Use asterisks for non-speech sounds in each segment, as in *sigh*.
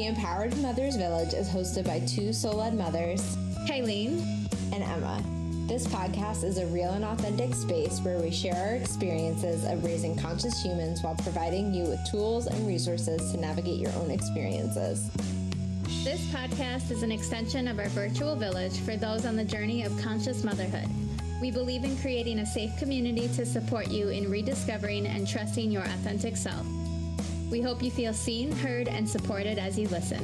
The Empowered Mothers Village is hosted by two soul led mothers, Kyleen and Emma. This podcast is a real and authentic space where we share our experiences of raising conscious humans while providing you with tools and resources to navigate your own experiences. This podcast is an extension of our virtual village for those on the journey of conscious motherhood. We believe in creating a safe community to support you in rediscovering and trusting your authentic self. We hope you feel seen, heard, and supported as you listen.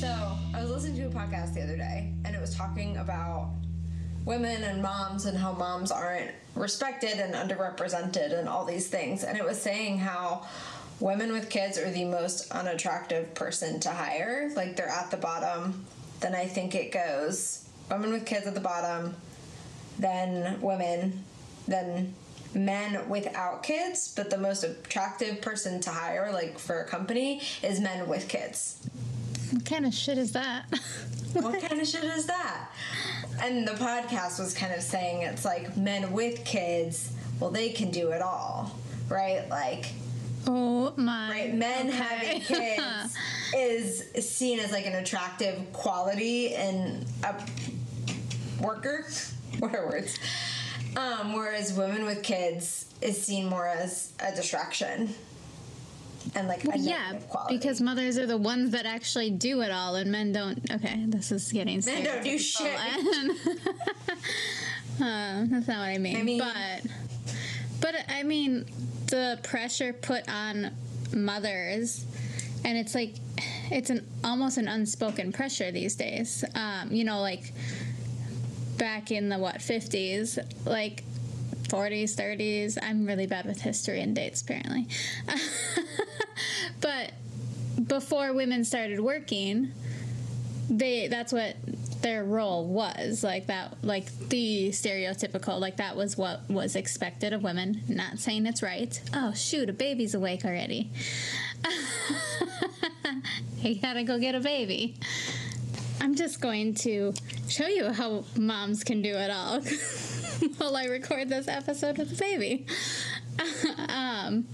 So, I was listening to a podcast the other day, and it was talking about women and moms and how moms aren't respected and underrepresented and all these things. And it was saying how women with kids are the most unattractive person to hire. Like they're at the bottom. Then I think it goes women with kids at the bottom, then women, than men without kids. But the most attractive person to hire, like for a company, is men with kids. What kind of shit is that? what *laughs* kind of shit is that? And the podcast was kind of saying it's like men with kids, well, they can do it all, right? Like, oh my. right, men okay. having *laughs* kids is seen as like an attractive quality in a worker. *laughs* What are words? Um, whereas women with kids is seen more as a distraction and like a yeah, quality. because mothers are the ones that actually do it all, and men don't. Okay, this is getting. Men don't do shit. *laughs* uh, that's not what I mean. I mean- but, but I mean, the pressure put on mothers, and it's like, it's an almost an unspoken pressure these days. Um, you know, like back in the what fifties, like 40s, 30s. I'm really bad with history and dates, apparently. *laughs* but before women started working, they that's what their role was. Like that like the stereotypical like that was what was expected of women. Not saying it's right. Oh shoot a baby's awake already. *laughs* You gotta go get a baby i'm just going to show you how moms can do it all *laughs* while I record this episode with the baby. *laughs* um,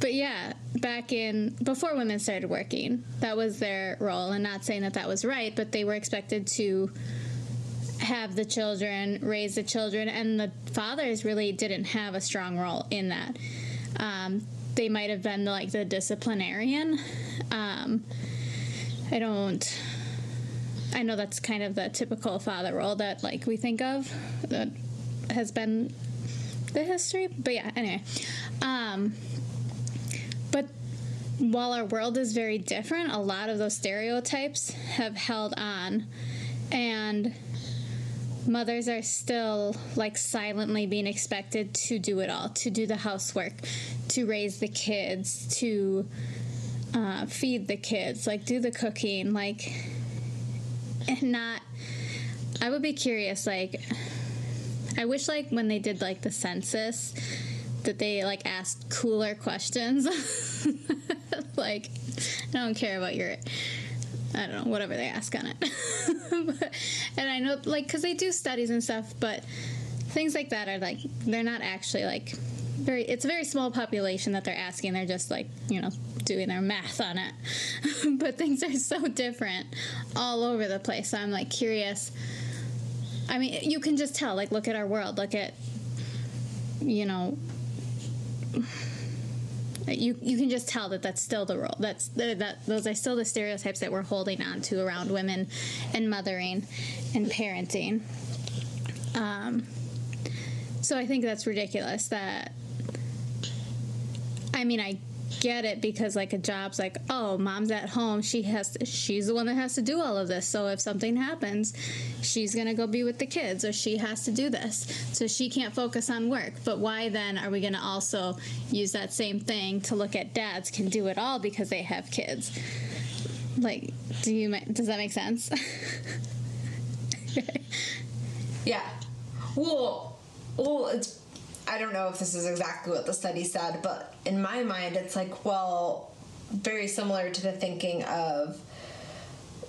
but yeah, back in before women started working, that was their role. And not saying that that was right, but they were expected to have the children, raise the children, and the fathers really didn't have a strong role in that. Um, they might have been like the disciplinarian. Um, I don't. I know that's kind of the typical father role that like we think of that has been the history. But yeah, anyway. Um, but while our world is very different, a lot of those stereotypes have held on, and mothers are still like silently being expected to do it all, to do the housework, to raise the kids, to uh, feed the kids, like do the cooking, like *laughs* not i would be curious like i wish like when they did like the census that they like asked cooler questions. *laughs* Like i don't care about your i don't know whatever they ask on it. *laughs* But, and i know like because they do studies and stuff but things like that are like they're not actually like very it's a very small population that they're asking. They're just like you know doing their math on it. *laughs* But things are so different all over the place. So i'm like curious. I mean you can just tell like look at our world. Look at you know *sighs* you you can just tell that that's still the role that's that, that those are still the stereotypes that we're holding on to around women and mothering and parenting. Um so i think that's ridiculous that I mean, I get it because like a job's like, oh, mom's at home. She has to, she's the one that has to do all of this. So if something happens, she's going to go be with the kids or she has to do this. So she can't focus on work. But why then are we going to also use that same thing to look at dads can do it all because they have kids? Like, do you does that make sense? *laughs* Yeah. Well, well, it's. I don't know if this is exactly what the study said, but in my mind, it's like, well, very similar to the thinking of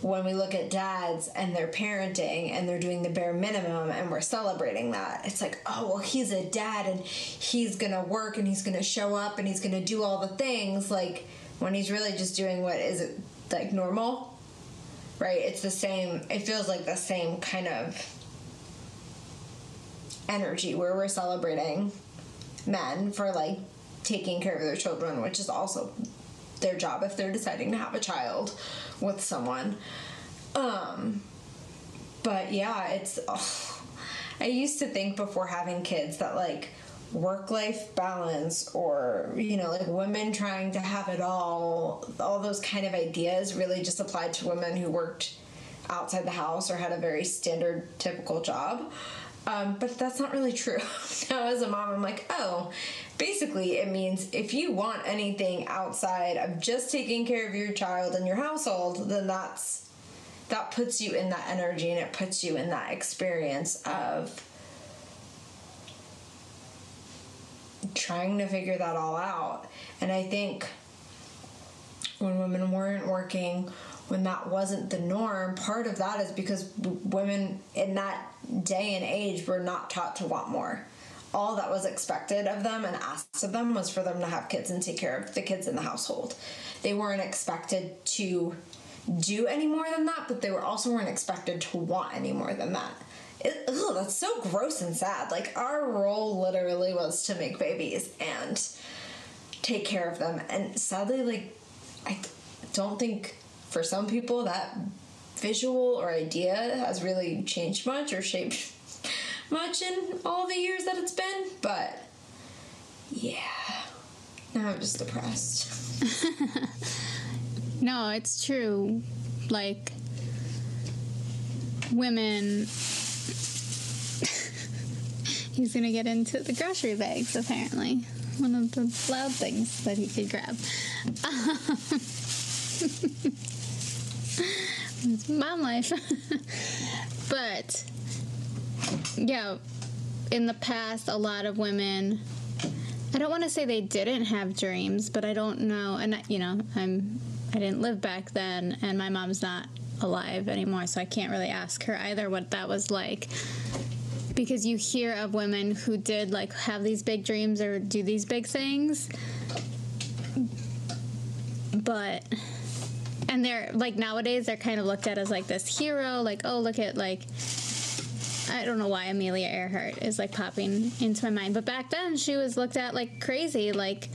when we look at dads and they're parenting and they're doing the bare minimum and we're celebrating that, it's like, oh, well, he's a dad and he's gonna work and he's gonna show up and he's gonna do all the things. Like, when he's really just doing what is like normal, right? It's the same, it feels like the same kind of energy where we're celebrating men for like taking care of their children, which is also their job if they're deciding to have a child with someone. Um, but yeah, it's. Oh, I used to think before having kids that like work life balance or you know like women trying to have it all all those kind of ideas really just applied to women who worked outside the house or had a very standard typical job um, but that's not really true. *laughs* Now as a mom i'm like oh basically it means if you want anything outside of just taking care of your child and your household then that's that puts you in that energy and it puts you in that experience of trying to figure that all out. And i think when women weren't working when that wasn't the norm part of that is because women in that day and age were not taught to want more all that was expected of them and asked of them was for them to have kids and take care of the kids in the household. They weren't expected to do any more than that, but they were also weren't expected to want any more than that. It, ugh, that's so gross and sad. Like our role literally was to make babies and take care of them, and sadly, like I don't think for some people that visual or idea has really changed much or shaped *laughs* much in all the years that it's been, but yeah. Now I'm just depressed. *laughs* no, it's true. Like, women. *laughs* He's gonna get into the grocery bags, apparently. One of the loud things that he could grab. Um, it's mom life. *laughs* but yeah, in the past, a lot of women. I don't want to say they didn't have dreams, but I don't know. And you know, I'm I didn't live back then, and my mom's not alive anymore, so I can't really ask her either what that was like. Because you hear of women who did like have these big dreams or do these big things, but and they're like nowadays they're kind of looked at as like this hero, like oh look at like I don't know why Amelia Earhart is like popping into my mind, but back then she was looked at like crazy, like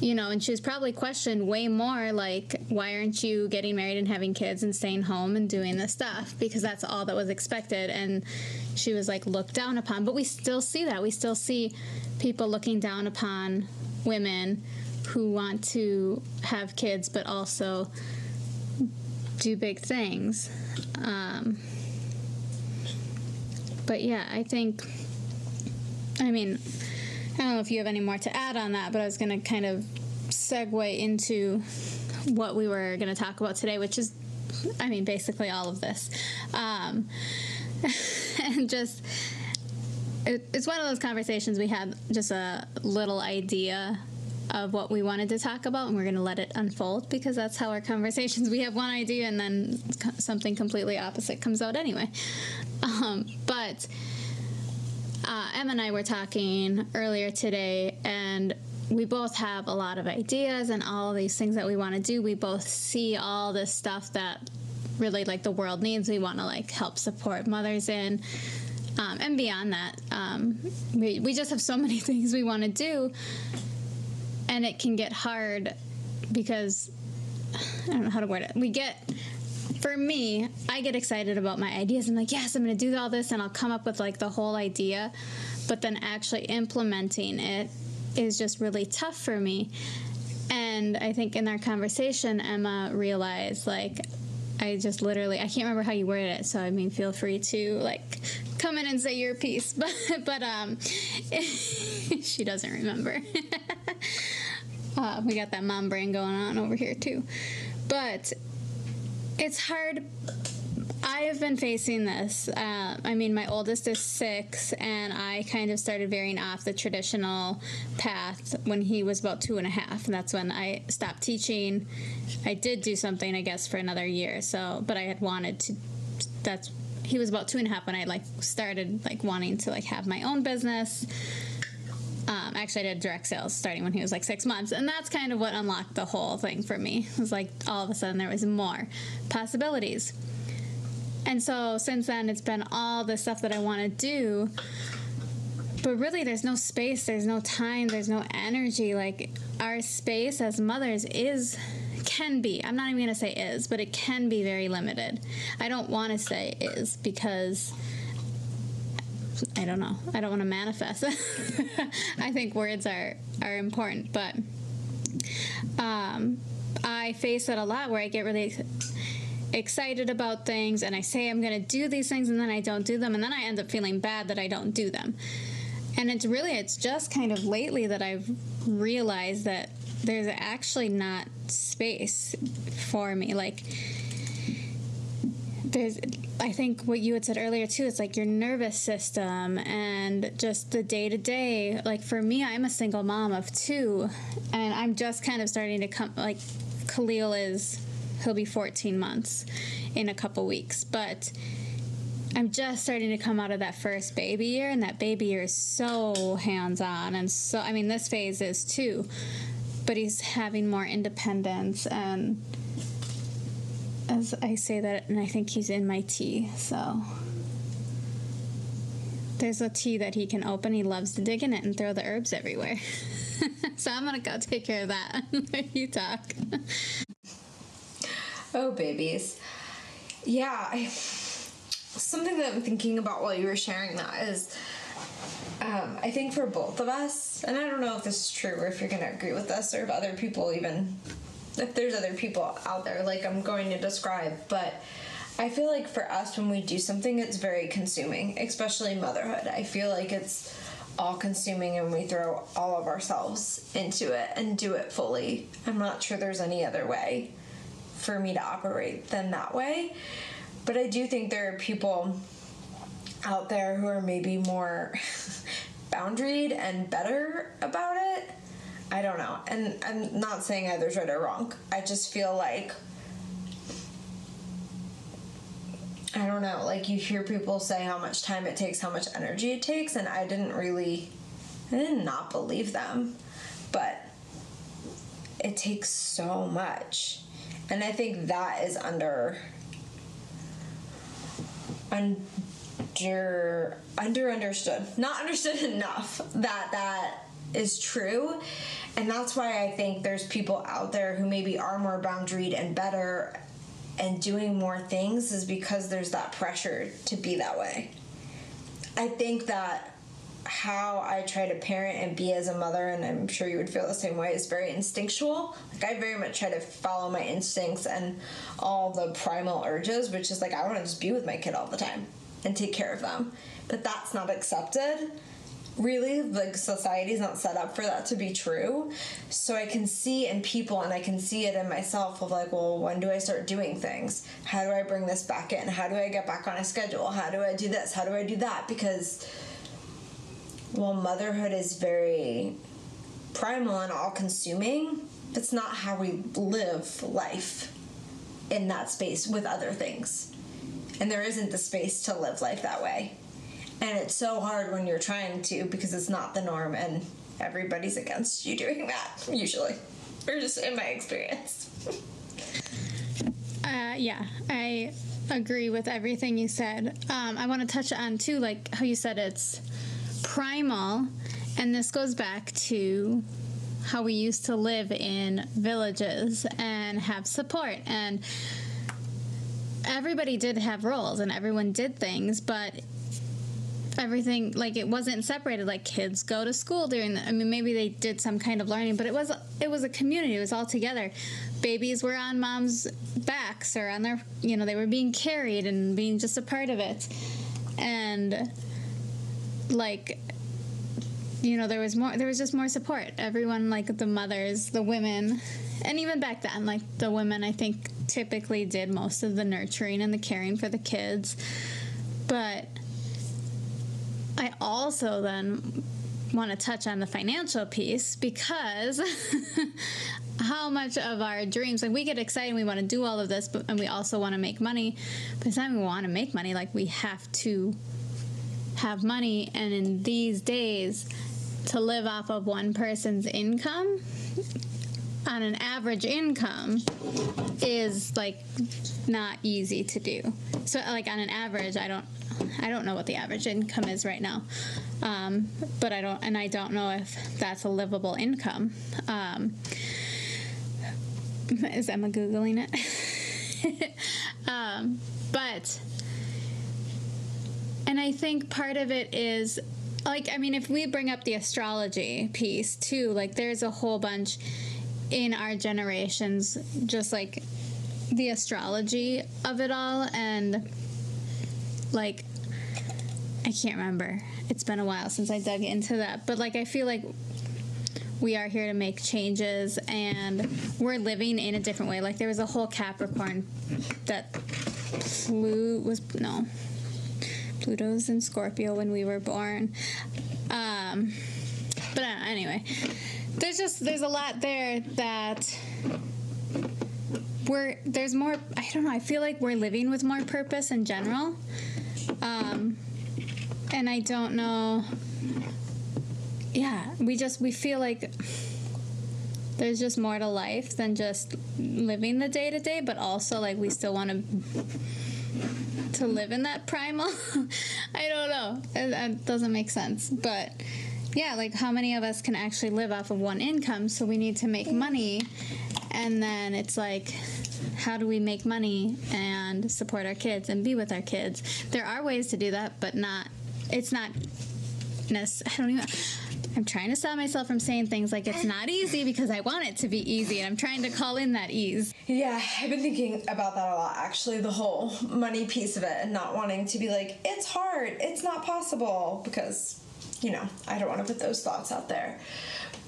you know, and she was probably questioned way more like, why aren't you getting married and having kids and staying home and doing this stuff? Because that's all that was expected. And she was like looked down upon. But we still see that. We still see people looking down upon women who want to have kids but also do big things. Um, but yeah, I think, I mean, I don't know if you have any more to add on that, but I was going to kind of segue into what we were going to talk about today, which is, I mean, basically all of this. Um, *laughs* and just, it, it's one of those conversations we had just a little idea of what we wanted to talk about and we're going to let it unfold because that's how our conversations we have one idea and then something completely opposite comes out anyway um, but uh, Emma and I were talking earlier today, and we both have a lot of ideas and all these things that we want to do. We both see all this stuff that really like the world needs. We want to like help support mothers in. Um, and beyond that, um, we, we just have so many *laughs* things we want to do, and it can get hard because I don't know how to word it. We get for me, I get excited about my ideas. I'm like, yes, I'm going to do all this, and I'll come up with like the whole idea. But then actually implementing it is just really tough for me. And I think in our conversation, Emma realized like I just literally I can't remember how you worded it, so I mean feel free to like come in and say your piece. *laughs* But but um *laughs* she doesn't remember. *laughs* uh, we got that mom brain going on over here too. But it's hard. I've been facing this. Uh, I mean, my oldest is six, and I kind of started veering off the traditional path when he was about two and a half. And that's when I stopped teaching. I did do something, I guess, for another year. So, but I had wanted to. That's he was about two and a half when I like started like wanting to like have my own business. Um, actually, I did direct sales starting when he was like six months, and that's kind of what unlocked the whole thing for me. It was like all of a sudden there was more possibilities. And so since then, it's been all the stuff that I want to do. But really, there's no space, there's no time, there's no energy. Like, our space as mothers is, can be, I'm not even going to say is, but it can be very limited. I don't want to say is because I don't know. I don't want to manifest. *laughs* I think words are, are important, but um, I face it a lot where I get really excited about things and I say I'm going to do these things and then I don't do them and then I end up feeling bad that I don't do them. And it's really it's just kind of lately that I've realized that there's actually not space for me like there's I think what you had said earlier too it's like your nervous system and just the day to day like for me I'm a single mom of two and I'm just kind of starting to come like Khalil is he'll be 14 months in a couple weeks. But I'm just starting to come out of that first baby year, and that baby year is so hands on. And so, I mean, this phase is too, but he's having more independence. And as I say that, and I think he's in my tea, so. There's a tea that he can open. He loves to dig in it and throw the herbs everywhere. *laughs* so I'm gonna go take care of that. *laughs* you talk. *laughs* Oh, babies. Yeah, I, something that I'm thinking about while you were sharing that is um, I think for both of us, and I don't know if this is true or if you're going to agree with us or if other people even, if there's other people out there like I'm going to describe, but I feel like for us, when we do something, it's very consuming, especially motherhood. I feel like it's all consuming and we throw all of ourselves into it and do it fully. I'm not sure there's any other way for me to operate than that way. But I do think there are people out there who are maybe more *laughs* boundaried and better about it. I don't know. And I'm not saying either's right or wrong. I just feel like I don't know, like you hear people say how much time it takes, how much energy it takes, and I didn't really I did not believe them. But it takes so much. And I think that is under under under understood. Not understood *laughs* enough that that is true. And that's why I think there's people out there who maybe are more boundaried and better and doing more things is because there's that pressure to be that way. I think that how I try to parent and be as a mother, and I'm sure you would feel the same way, is very instinctual. Like I very much try to follow my instincts and all the primal urges, which is like I want to just be with my kid all the time and take care of them. But that's not accepted. Really, like society's not set up for that to be true. So I can see in people and I can see it in myself of like, well, when do I start doing things? How do I bring this back in? How do I get back on a schedule? How do I do this? How do I do that? Because well, motherhood is very primal and all consuming. That's not how we live life in that space with other things. And there isn't the space to live life that way. And it's so hard when you're trying to because it's not the norm and everybody's against you doing that, usually. Or just in my experience. uh, yeah, I agree with everything you said. Um, I want to touch on, too, like how you said it's primal, and this goes back to how we used to live in villages and have support and everybody did have roles and everyone did things but everything like it wasn't separated like kids go to school during the i mean maybe they did some kind of learning but it was it was a community it was all together. Babies were on mom's backs or on their you know they were being carried and being just a part of it. And like you know there was more there was just more support everyone like the mothers the women and even back then like the women i think typically did most of the nurturing and the caring for the kids. But I also then want to touch on the financial piece because *laughs* how much of our dreams like we get excited we want to do all of this but and we also want to make money but the time we want to make money like we have to have money and in these days to live off of one person's income on an average income is like not easy to do so like on an average i don't I don't know what the average income is right now, um, but I don't, and I don't know if that's a livable income. Um, *laughs* is Emma googling it? *laughs* um, but, and I think part of it is like I mean, if we bring up the astrology piece too, like there's a whole bunch in our generations, just like the astrology of it all, and like I can't remember. It's been a while since I dug into that, but like I feel like we are here to make changes and we're living in a different way. Like there was a whole Capricorn that flew was no Pluto's in Scorpio when we were born. Um, but uh, anyway, there's just there's a lot there that we're there's more. I don't know. I feel like we're living with more purpose in general. Um, and I don't know. Yeah, we just we feel like there's just more to life than just living the day to day, but also like we still want to to live in that primal. *laughs* I don't know. It, it doesn't make sense, but yeah, like how many of us can actually live off of one income? So we need to make money, and then it's like how do we make money and support our kids and be with our kids? There are ways to do that, but not it's not. I don't even. I'm trying to stop myself from saying things like it's not easy because I want it to be easy, and I'm trying to call in that ease. Yeah, I've been thinking about that a lot actually, the whole money piece of it, and not wanting to be like, it's hard, it's not possible, because, you know, I don't want to put those thoughts out there.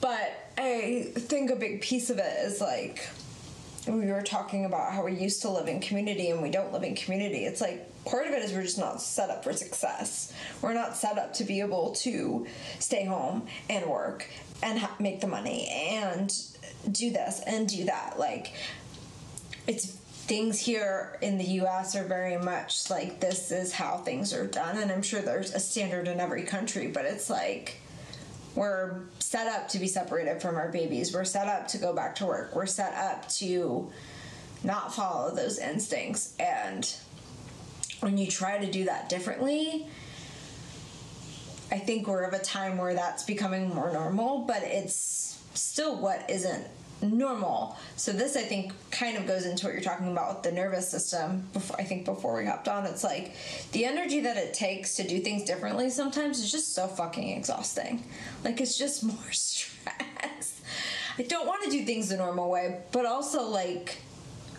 But I think a big piece of it is like, we were talking about how we used to live in community and we don't live in community. It's like part of it is we're just not set up for success. We're not set up to be able to stay home and work and ha- make the money and do this and do that. Like, it's things here in the US are very much like this is how things are done. And I'm sure there's a standard in every country, but it's like, we're set up to be separated from our babies. We're set up to go back to work. We're set up to not follow those instincts. And when you try to do that differently, I think we're of a time where that's becoming more normal, but it's still what isn't normal. So this I think kind of goes into what you're talking about with the nervous system. Before I think before we hopped on, it's like the energy that it takes to do things differently sometimes is just so fucking exhausting. Like it's just *laughs* more stress. I don't want to do things the normal way, but also like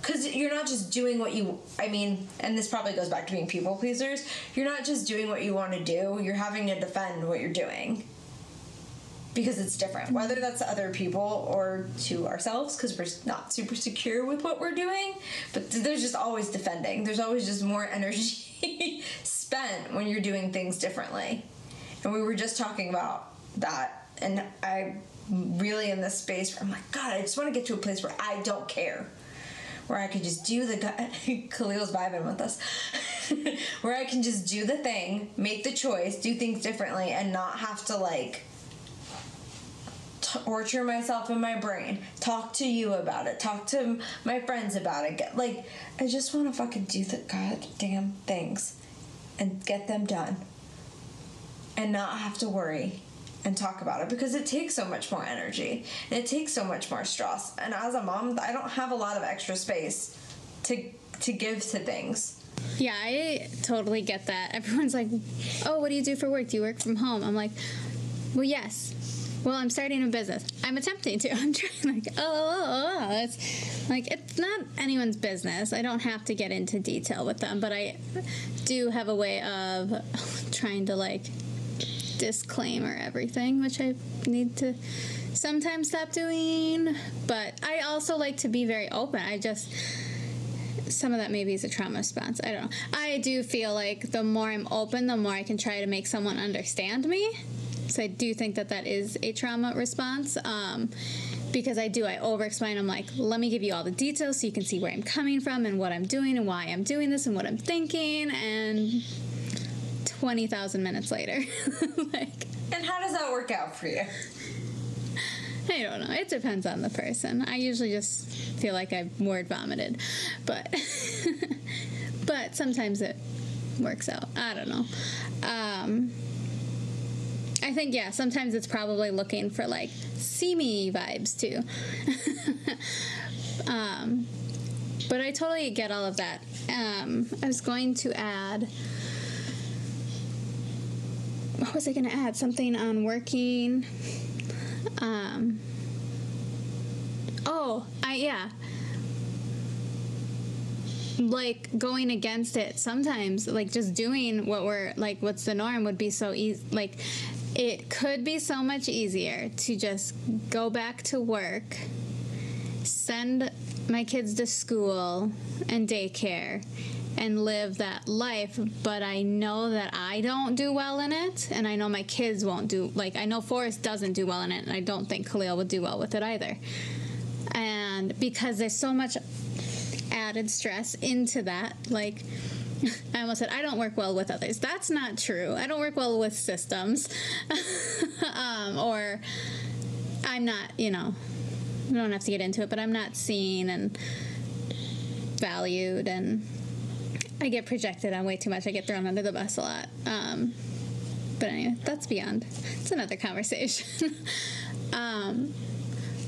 because you're not just doing what you i mean and this probably goes back to being people pleasers you're not just doing what you want to do you're having to defend what you're doing. Because it's different whether that's to other people or to ourselves because we're not super secure with what we're doing but there's just always defending there's always just more *laughs* energy spent when you're doing things differently. And we were just talking about that and i really in this space where i'm like god i just want to get to a place where i don't care where I could just do the *laughs* Khalil's vibing with us, *laughs* where I can just do the thing, make the choice, do things differently, and not have to like torture myself in my brain, talk to you about it, talk to my friends about it. Get, like, I just want to fucking do the goddamn things and get them done and not have to worry and talk about it because it takes so much more energy and it takes so much more stress. And as a mom, I don't have a lot of extra space to to give to things. Yeah, I totally get that. *laughs* Everyone's like, "Oh, what do you do for work? Do you work from home?" I'm like, "Well, yes." Well, I'm starting a business. I'm attempting to. *laughs* I'm trying like, oh oh, oh, oh, oh, it's like it's not anyone's business. I don't have to get into detail with them, but I do have a way of *laughs* trying to like disclaimer everything, which I need to sometimes stop doing. But I also like to be very open. I just some of that maybe is a trauma response. I don't know. I do feel like the more I'm open, the more I can try to make someone understand me. So I do think that that is a trauma response. Um, because I do, I over explain. I'm like, let me give you all the details so you can see where I'm coming from and what I'm doing and why I'm doing this and what I'm thinking. And 20,000 minutes later, *laughs* like, And how does that work out for you? I don't know. It depends on the person. I usually just feel like I've word vomited, but *laughs* but sometimes it works out. I don't know. Um, I think yeah. Sometimes it's probably looking for like see me vibes too. *laughs* um, but I totally get all of that. Um, I was going to add. What was I going to add? Something on working. Um, oh, I yeah. Like going against it sometimes, like just doing what we're like, what's the norm would be so easy. Like, it could be so much easier to just go back to work, send my kids to school and daycare, and live that life, but I know that I don't do well in it, and I know my kids won't do like I know Forrest doesn't do well in it, and I don't think Khalil would do well with it either. And because there's so much added stress into that, like *laughs* I almost said I don't work well with others. That's not true. I don't work well with systems, *laughs* um, or I'm not. You know, we don't have to get into it, but I'm not seen and valued and I get projected on way too much. I get thrown under the bus a lot. Um, but anyway, that's beyond. It's another conversation. *laughs* um,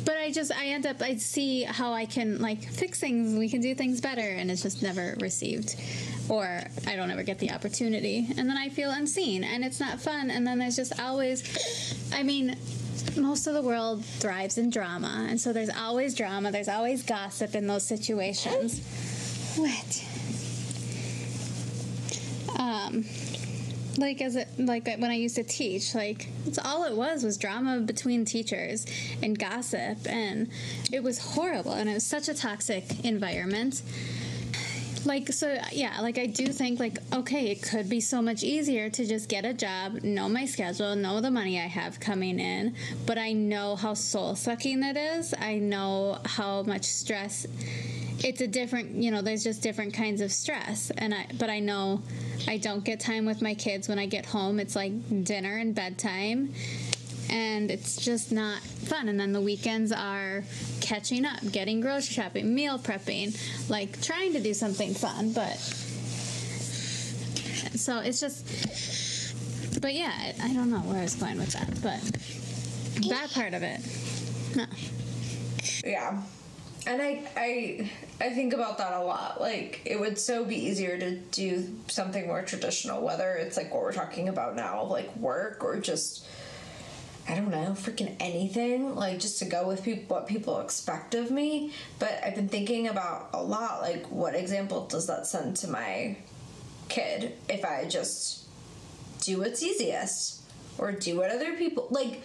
but I just I end up I see how I can like fix things. We can do things better, and it's just never received, or I don't ever get the opportunity, and then I feel unseen, and it's not fun. And then there's just always, I mean, most of the world thrives in drama, and so there's always drama. There's always gossip in those situations. What? Um like as it like when i used to teach like it's all it was was drama between teachers and gossip and it was horrible and it was such a toxic environment. Like so yeah like i do think like okay it could be so much easier to just get a job know my schedule know the money i have coming in but i know how soul sucking it is. I know how much stress it's a different you know there's just different kinds of stress. And i but i know i don't get time with my kids when i get home. It's like dinner and bedtime. And it's just not fun. And then the weekends are catching up getting grocery shopping meal prepping like trying to do something fun. But so it's just but yeah i don't know where i was going with that but that part of it. No Yeah. And I I I think about that a lot. Like it would so be easier to do something more traditional, whether it's like what we're talking about now, like work or just I don't know, freaking anything, like just to go with what people expect of me. But I've been thinking about a lot like what example does that send to my kid if I just do what's easiest or do what other people like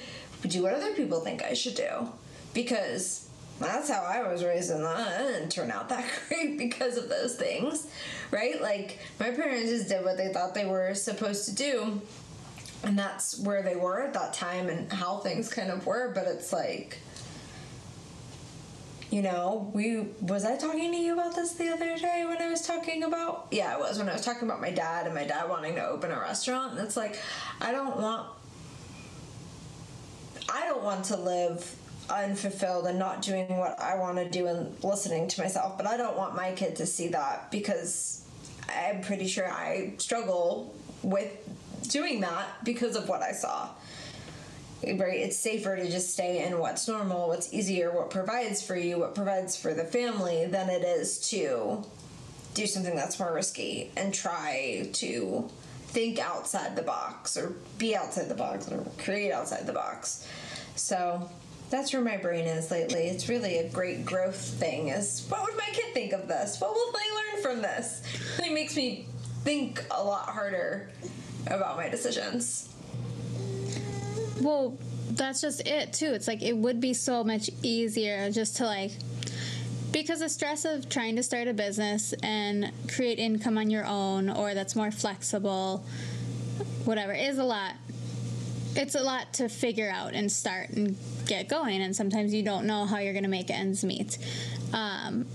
do what other people think I should do because that's how I was raised and that didn't turn out that *laughs* great because of those things right? Like my parents just did what they thought they were supposed to do and that's where they were at that time and how things kind of were but it's like you know, we was I talking to you about this the other day when I was talking about yeah, it was when I was talking about my dad and my dad wanting to open a restaurant and it's like I don't want I don't want to live unfulfilled and not doing what I want to do and listening to myself, but I don't want my kid to see that because I'm pretty sure I struggle with doing that because of what I saw. Right? It's safer to just stay in what's normal what's easier what provides for you what provides for the family than it is to do something that's more risky and try to think outside the box or be outside the box or create outside the box. So that's where my brain is lately. It's really a great growth thing is what would my kid think of this? What will they learn from this? It makes me think a lot harder about my decisions. Well, that's just it too. It's like it would be so much easier just to like because the stress of trying to start a business and create income on your own or that's more flexible whatever is a lot it's a lot to figure out and start and get going and sometimes you don't know how you're going to make ends meet um,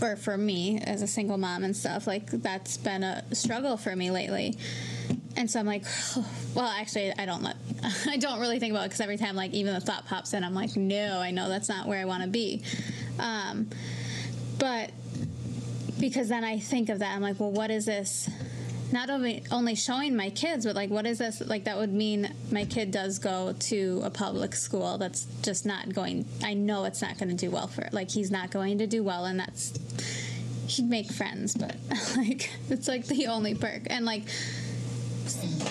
or for me as a single mom and stuff like that's been a struggle for me lately and so i'm like *sighs* well actually i don't let *laughs* i don't really think about it because every time like even the thought pops in i'm like no i know that's not where i want to be um, but because then I think of that, I'm like, well, what is this? Not only only showing my kids, but like, what is this? Like, that would mean my kid does go to a public school that's just not going. I know it's not going to do well for. Like, he's not going to do well, and that's he'd make friends, but *laughs* like, it's like the only perk. And like,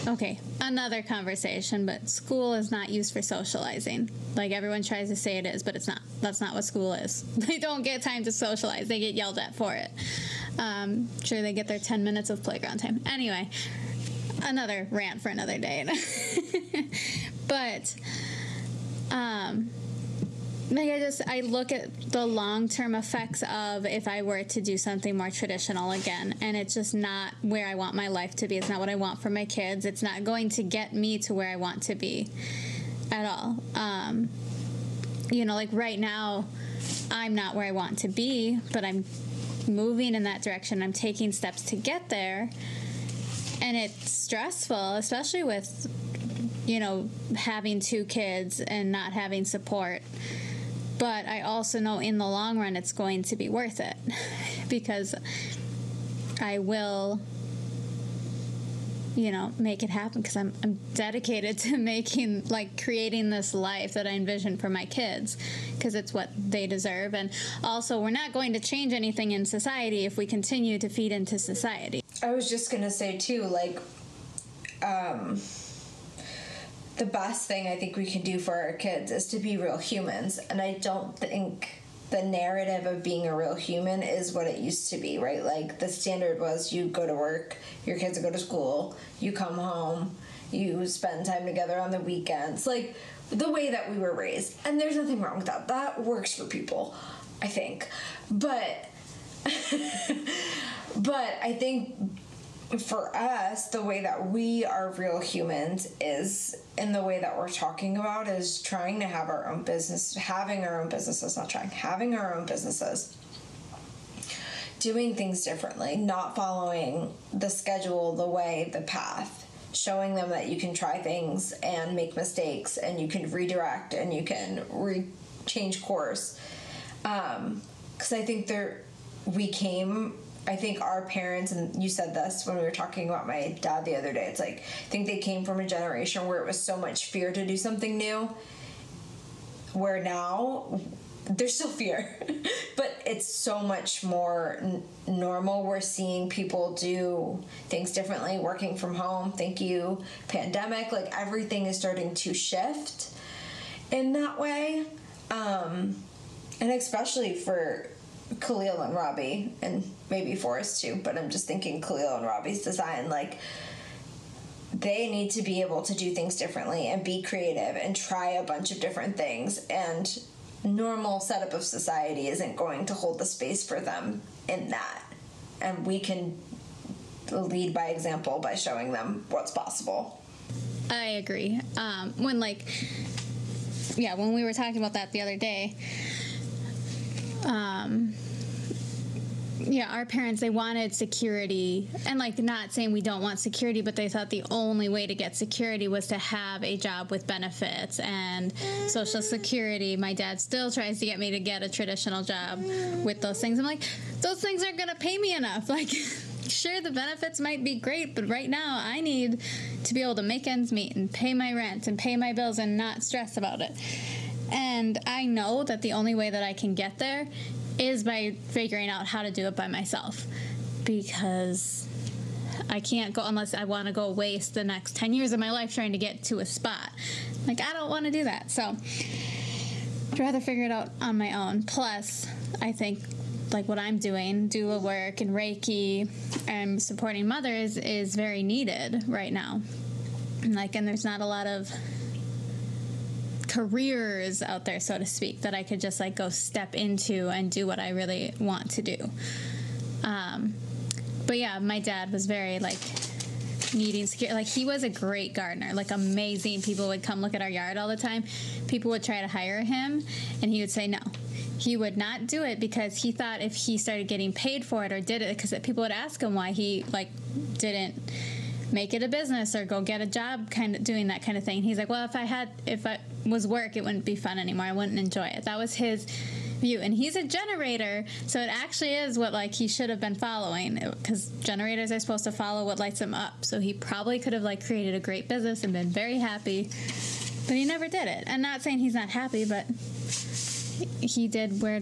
okay, another conversation, but school is not used for socializing. Like everyone tries to say it is, but it's not. That's not what school is. *laughs* They don't get time to socialize, they get yelled at for it. Um, sure, they get their 10 minutes of playground time. Anyway, another rant for another day. *laughs* but, um, like I just I look at the long term effects of if I were to do something more traditional again, and it's just not where I want my life to be. It's not what I want for my kids. It's not going to get me to where I want to be at all. Um, you know, like right now, I'm not where I want to be, but I'm moving in that direction. I'm taking steps to get there, and it's stressful, especially with you know having two kids and not having support but I also know in the long run it's going to be worth it *laughs* because I will you know make it happen because I'm, I'm dedicated *laughs* to making like creating this life that i envision for my kids because it's what they deserve and also we're not going to change anything in society if we continue to feed into society i was just gonna say too like um the best thing I think we can do for our kids is to be real humans. And I don't think the narrative of being a real human is what it used to be, right? Like the standard was you go to work, your kids go to school, you come home, you spend time together on the weekends. Like the way that we were raised. And there's nothing wrong with that. That works for people, I think. But *laughs* but I think for us, the way that we are real humans is in the way that we're talking about is trying to have our own business, having our own businesses, not trying, having our own businesses, doing things differently, not following the schedule, the way, the path, showing them that you can try things and make mistakes and you can redirect and you can re- change course. Because um, I think there, we came I think our parents, and you said this when we were talking about my dad the other day, it's like, I think they came from a generation where it was so much fear to do something new, where now there's still fear, *laughs* but it's so much more n- normal. We're seeing people do things differently, working from home. Thank you, pandemic. Like everything is starting to shift in that way. Um, and especially for Khalil and Robbie, and maybe Forrest too, but I'm just thinking Khalil and Robbie's design, like they need to be able to do things differently and be creative and try a bunch of different things and normal setup of society isn't going to hold the space for them in that. And we can lead by example by showing them what's possible. I agree. Um, when like yeah when we were talking about that the other day um, yeah, our parents they wanted security, and like not saying we don't want security, but they thought the only way to get security was to have a job with benefits and social security. My dad still tries to get me to get a traditional job with those things. I'm like, those things aren't gonna pay me enough. *laughs* Like, sure, the benefits might be great, but right now I need to be able to make ends meet and pay my rent and pay my bills and not stress about it. And I know that the only way that I can get there is by figuring out how to do it by myself because I can't go unless I want to go waste the next 10 years of my life trying to get to a spot. Like, I don't want to do that. So, I'd rather figure it out on my own. Plus, I think like what I'm doing, doula work and Reiki and supporting mothers is very needed right now. Like, and there's not a lot of careers out there, so to speak, that I could just like go step into and do what I really want to do. Um, but yeah, my dad was very like needing security. Like he was a great gardener, like amazing. People would come look at our yard all the time. People would try to hire him, and he would say no. He would not do it because he thought if he started getting paid for it or did it, because people would ask him why he like didn't make it a business or go get a job kind of doing that kind of thing he's like well if i had if it was work it wouldn't be fun anymore. I wouldn't enjoy it. That was his view. And he's a generator so it actually is what like he should have been following because generators are supposed to follow what lights them up. So he probably could have like created a great business and been very happy but he never did it. And not saying he's not happy but he did where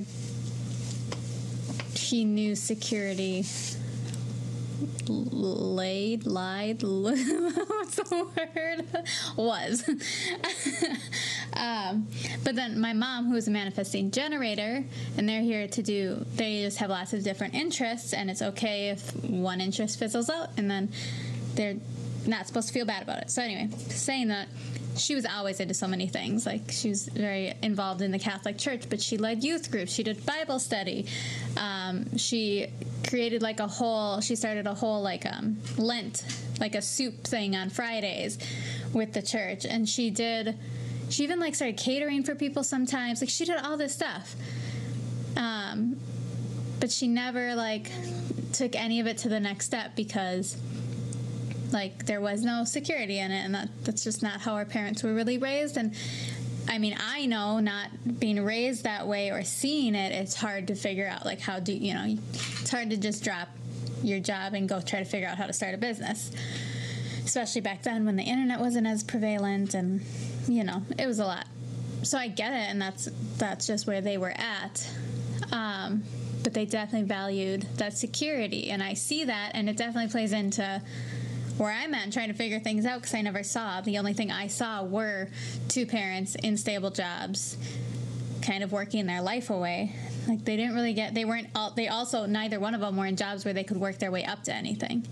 he knew security laid, lied, *laughs* what's the word? Was. *laughs* um, but then my mom, who is a manifesting generator, and they're here to do, they just have lots of different interests, and it's okay if one interest fizzles out, and then they're not supposed to feel bad about it. So, anyway, saying that, she was always into so many things. Like she was very involved in the Catholic Church, but she led youth groups. She did Bible study. Um, she created like a whole. She started a whole like um, Lent, like a soup thing on Fridays with the church, and she did. She even like started catering for people sometimes. Like she did all this stuff. Um, but she never like took any of it to the next step because like there was no security in it and that that's just not how our parents were really raised and I mean, I know not being raised that way or seeing it, it's hard to figure out like how do you know, it's hard to just drop your job and go try to figure out how to start a business. Especially back then when the internet wasn't as prevalent and you know, it was a lot. So I get it and that's that's just where they were at. Um, but they definitely valued that security and I see that and it definitely plays into where I'm at trying to figure things out because I never saw. The only thing I saw were two parents in stable jobs, kind of working their life away. Like they didn't really get, they weren't, all, they also, neither one of them were in jobs where they could work their way up to anything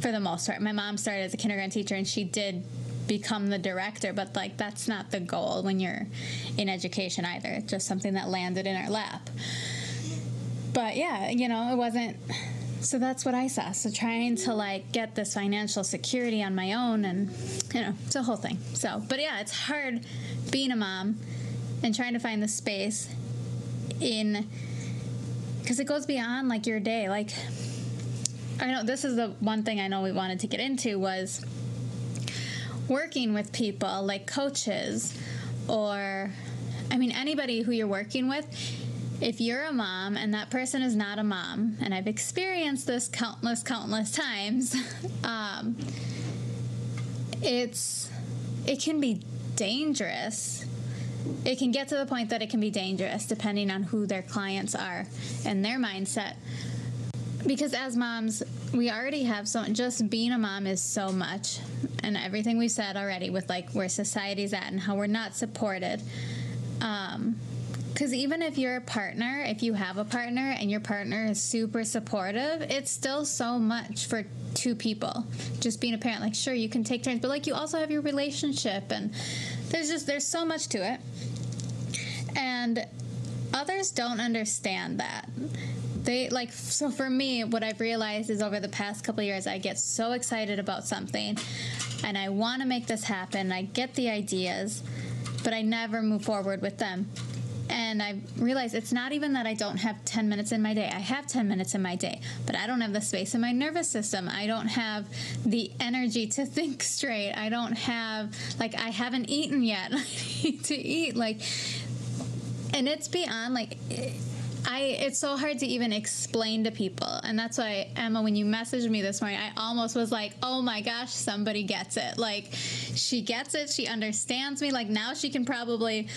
for the most part. My mom started as a kindergarten teacher and she did become the director, but like that's not the goal when you're in education either. It's just something that landed in our lap. But yeah, you know, it wasn't so that's what I saw. So trying to like get this financial security on my own and you know, it's a whole thing. So, but yeah, it's hard being a mom and trying to find the space in because it goes beyond like your day. Like I know this is the one thing I know we wanted to get into was working with people like coaches or I mean anybody who you're working with if you're a mom and that person is not a mom, and I've experienced this countless, countless times, *laughs* um, it's it can be dangerous. It can get to the point that it can be dangerous depending on who their clients are and their mindset. Because as moms, we already have so just being a mom is so much, and everything we said already with like where society's at and how we're not supported. Um, because even if you're a partner, if you have a partner and your partner is super supportive, it's still so much for two people. Just being a parent, like, sure, you can take turns, but like, you also have your relationship, and there's just, there's so much to it. And others don't understand that. They like, so for me, what I've realized is over the past couple years, I get so excited about something and I want to make this happen. I get the ideas, but I never move forward with them and I realized it's not even that I don't have 10 minutes in my day. I have 10 minutes in my day, but I don't have the space in my nervous system. I don't have the energy to *laughs* think straight. I don't have, like, I haven't eaten yet. *laughs* I need to eat. Like, and it's beyond, like, I it's so hard to even explain to people. And that's why Emma when you messaged me this morning, I almost was like, "Oh my gosh, somebody gets it." Like she gets it, she understands me. Like now she can probably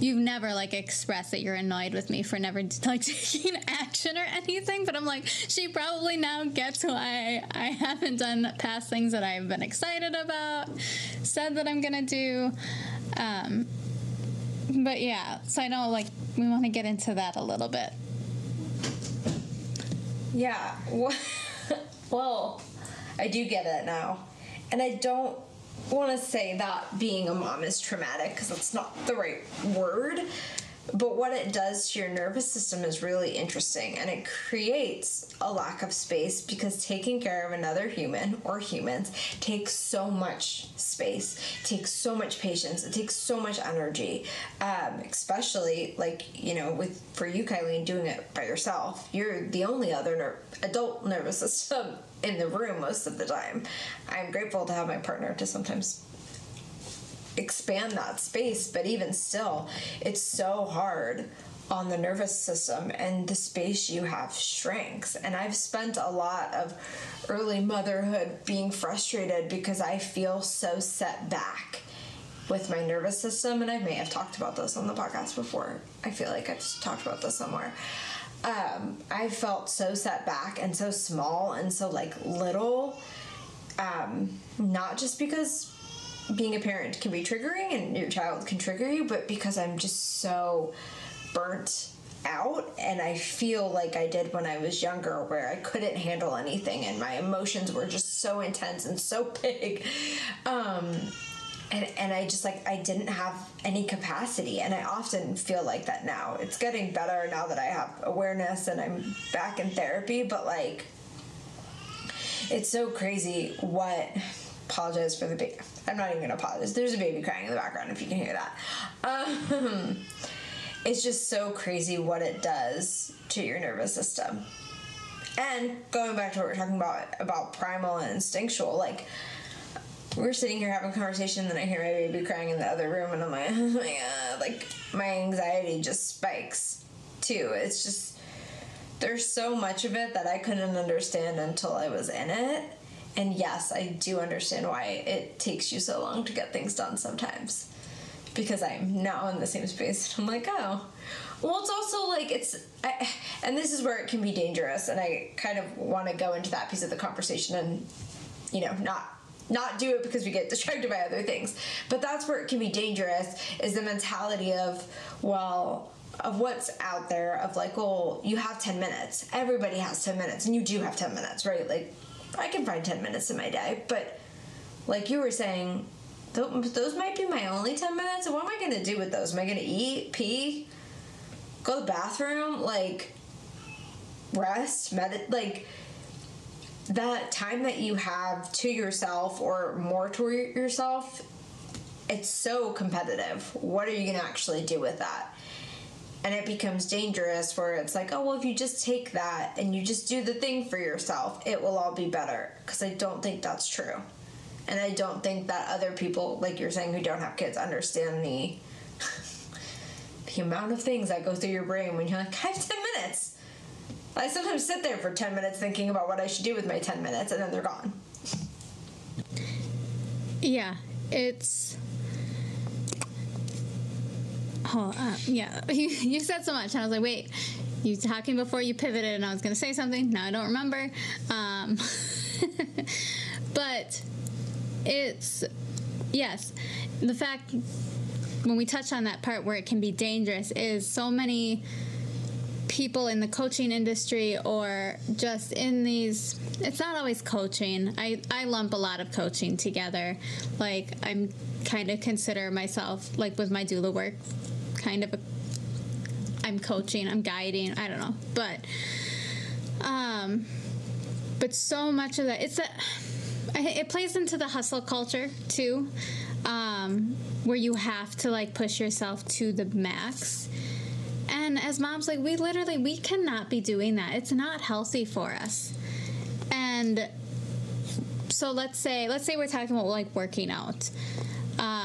you've never like expressed that you're annoyed with me for never *laughs* like taking action or anything, but I'm like, she probably now gets why I haven't done past things that I've been excited about, said that I'm going to do. Um but yeah, so I know like we want to get into that a little bit. Yeah. *laughs* Well, I do get it now. And I don't want to say that being a mom is traumatic because that's not the right word. But what it does to your nervous system is really interesting and it creates a lack of space because taking care of another human or humans takes so much space, takes so much patience, it takes so much energy. Um, especially like, you know, with for you, Kylie, doing it by yourself, you're the only other ner- adult nervous *laughs* system in the room most of the time. I'm grateful to have my partner to sometimes expand that space, but even still, it's so hard on the nervous system and the space you have shrinks. And I've spent a lot of early motherhood being frustrated because I feel so set back with my nervous system. And I may have talked about this on the podcast before. I feel like I've talked about this somewhere. Um, I felt so set back and so small and so like little. Um, not just because being a parent can be triggering and your child can trigger you, but because I'm just so burnt out and I feel like I did when I was younger where I couldn't handle anything and my emotions were just so intense and so *laughs* big. Um, and, and I just like I didn't have any capacity and I often feel like that now. It's getting better now that I have awareness and I'm back in therapy, but like it's so crazy what apologize for the baby. I'm not even gonna apologize. There's a baby crying in the background if you can hear that. Um, *laughs* it's just so crazy what it does to your nervous system. And going back to what we are talking about about primal and instinctual, like we're sitting here having a conversation, and then I hear my baby crying in the other room, and I'm like, *laughs* oh my god, like my anxiety just spikes too. It's just there's so much of it that I couldn't understand until I was in it and yes, I do understand why it takes you so long to get things done sometimes. Because I'm now in the same space. I'm like, oh. Well, it's also like, it's, I, and this is where it can be dangerous. And I kind of want to go into that piece of the conversation and, you know, not not do it because we get *laughs* distracted by other things. But that's where it can be dangerous is the mentality of, well, of what's out there of like, well, you have 10 minutes. Everybody has 10 minutes and you do have 10 minutes, right? Like I can find 10 minutes in my day, but like you were saying, those might be my only 10 minutes. what am I going to do with those? Am I going to eat, pee, go to the bathroom, like rest, meditate? Like that time that you have to yourself or more to yourself, it's so competitive. What are you going to actually do with that? And it becomes dangerous where it's like oh well if you just take that and you just do the thing for yourself it will all be better. Because i don't think that's true. And i don't think that other people like you're saying who don't have kids understand the *laughs* the amount of things that go through your brain when you're like i have 10 minutes. I sometimes sit there for 10 minutes thinking about what i should do with my 10 minutes and then they're gone. Yeah it's Oh, uh, yeah. *laughs* You, said so much. I was like, wait, you talking before you pivoted, and I was going to say something. Now I don't remember. Um, *laughs* but it's, yes, the fact when we touch on that part where it can be dangerous is so many people in the coaching industry or just in these it's not always coaching i i lump a lot of coaching together like i'm kind of consider myself like with my doula work kind of a I'm coaching, I'm guiding, I don't know. But um but so much of that it's a it plays into the hustle culture too. Um where you have to like push yourself to the max. And as moms like we literally we cannot be doing that. It's not healthy for us. And so let's say let's say we're talking about like working out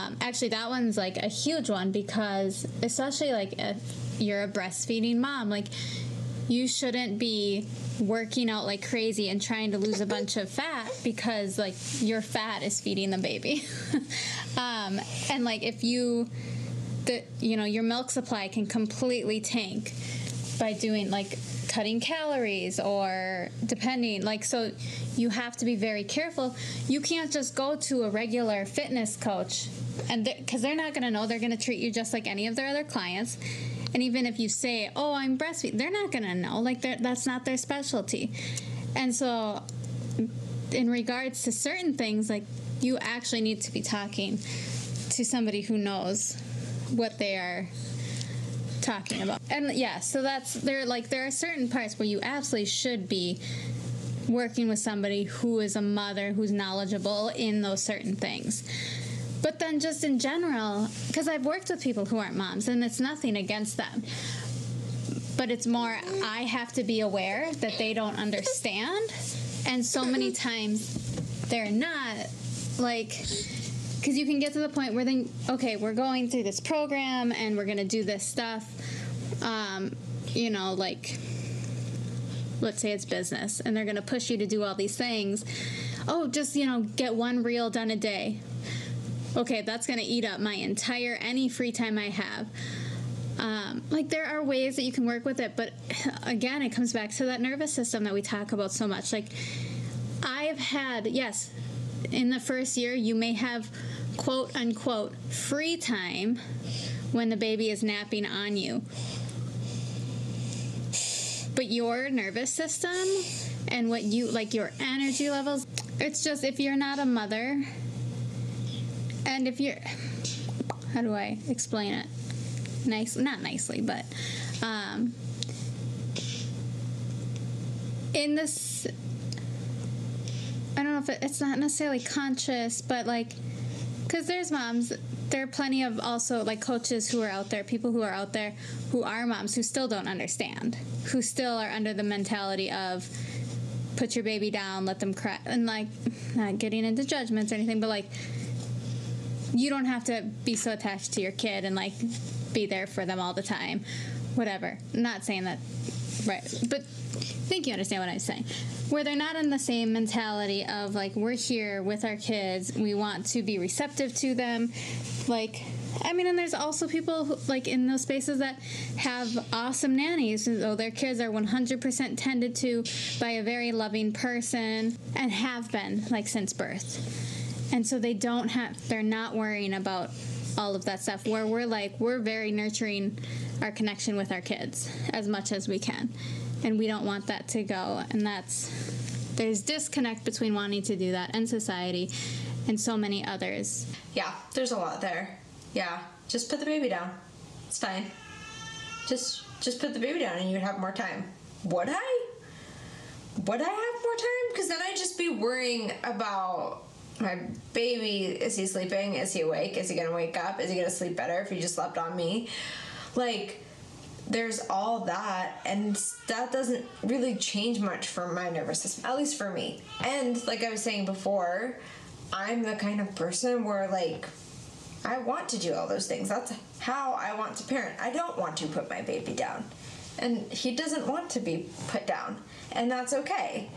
um, actually, that one's like a huge one because, especially like if you're a breastfeeding mom, like you shouldn't be working out like crazy and trying to lose a bunch of fat because like your fat is feeding the baby. *laughs* um, and like if you, the you know your milk supply can completely tank by doing like cutting calories or depending like so you have to be very careful you can't just go to a regular fitness coach and because they're, they're not going to know they're going to treat you just like any of their other clients and even if you say oh i'm breastfeeding they're not going to know like that's not their specialty and so in regards to certain things like you actually need to be talking to somebody who knows what they are talking about. And yeah, so that's there like there are certain parts where you absolutely should be working with somebody who is a mother who's knowledgeable in those certain things. But then just in general, because I've worked with people who aren't moms and it's nothing against them. But it's more I have to be aware that they don't understand. And so many *laughs* times they're not like because you can get to the point where then okay we're going through this program and we're going to do this stuff um, you know like let's say it's business and they're going to push you to do all these things oh just you know get one reel done a day okay that's going to eat up my entire any free time i have um, like there are ways that you can work with it but *sighs* again it comes back to that nervous system that we talk about so much like i've had yes in the first year, you may have quote unquote free time when the baby is napping on you. But your nervous system and what you like, your energy levels, it's just if you're not a mother, and if you're, *sighs* how do I explain it? Nice, not nicely, but um, in this I don't know if it, it's not necessarily conscious, but like, because there's moms, there are plenty of also like coaches who are out there, people who are out there who are moms who still don't understand, who still are under the mentality of put your baby down, let them cry, and like, *sighs* not getting into judgments or anything, but like, you don't have to be so attached to your kid and like be there for them all the time, whatever. not saying that, right, but I think you understand what I'm saying where they're not in the same mentality of like we're here with our kids we want to be receptive to them like I mean, and there's also people who, like in those spaces that have awesome nannies. So their kids are 100% tended to by a very loving person and have been like since birth. And so they don't have, they're not worrying about all of that stuff. Where we're like, we're very nurturing our connection with our kids as much as we can. And we don't want that to go and that's there's disconnect between wanting to do that and society and so many others. Yeah there's a lot there. Yeah just put the baby down. It's fine. Just just put the baby down and you'd have more time. Would i? Would i have more time? Because then i'd just be worrying about my baby is he sleeping? Is he awake? Is he gonna wake up? Is he gonna sleep better if he just slept on me? Like there's all that and that doesn't really change much for my nervous system at least for me. And like i was saying before i'm the kind of person where like i want to do all those things. That's how i want to parent. I don't want to put my baby down. And he doesn't want to be put down. And that's okay.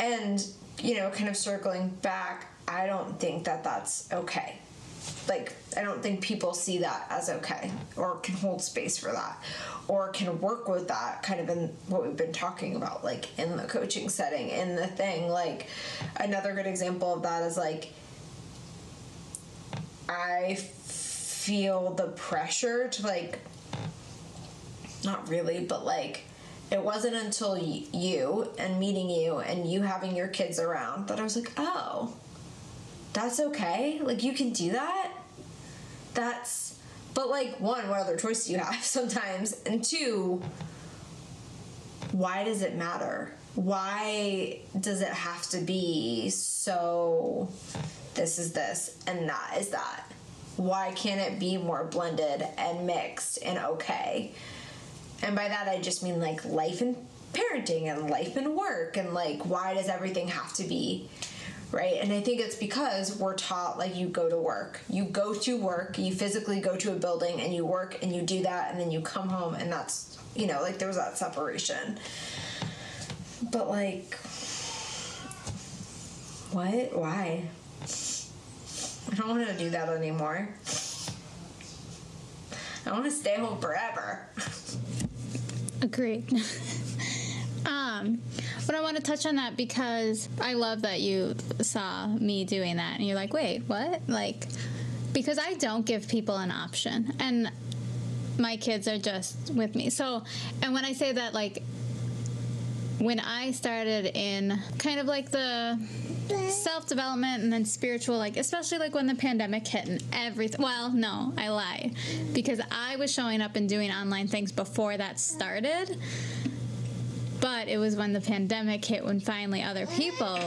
And you know kind of circling back i don't think that that's okay. Like I don't think people see that as okay or can hold space for that or can work with that kind of in what we've been talking about like in the coaching setting in the thing. Like another good example of that is like I feel the pressure to like not really but like it wasn't until you and meeting you and you having your kids around that I was like oh that's okay. Like you can do that. That's but like one, what other choice do you have *laughs* sometimes? And two, why does it matter? Why does it have to be so this is this and that is that? Why can't it be more blended and mixed and okay? And by that I just mean like life and parenting and life and work and like why does everything have to be right? And I think it's because we're taught like you go to work. You go to work, you physically go to a building and you work and you do that and then you come home and that's, you know, like there was that separation. But like what? Why? I don't want to do that anymore. I want to stay home forever. Agreed. *laughs* um but I want to touch on that because I love that you saw me doing that and you're like, wait, what? Like, because I don't give people an option. And my kids are just with me. So, and when I say that, like, when I started in kind of like the self development and then spiritual, like especially like when the pandemic hit and everything. Well, no, I lie, because I was showing up and doing online things before that started. But it was when the pandemic hit when finally other people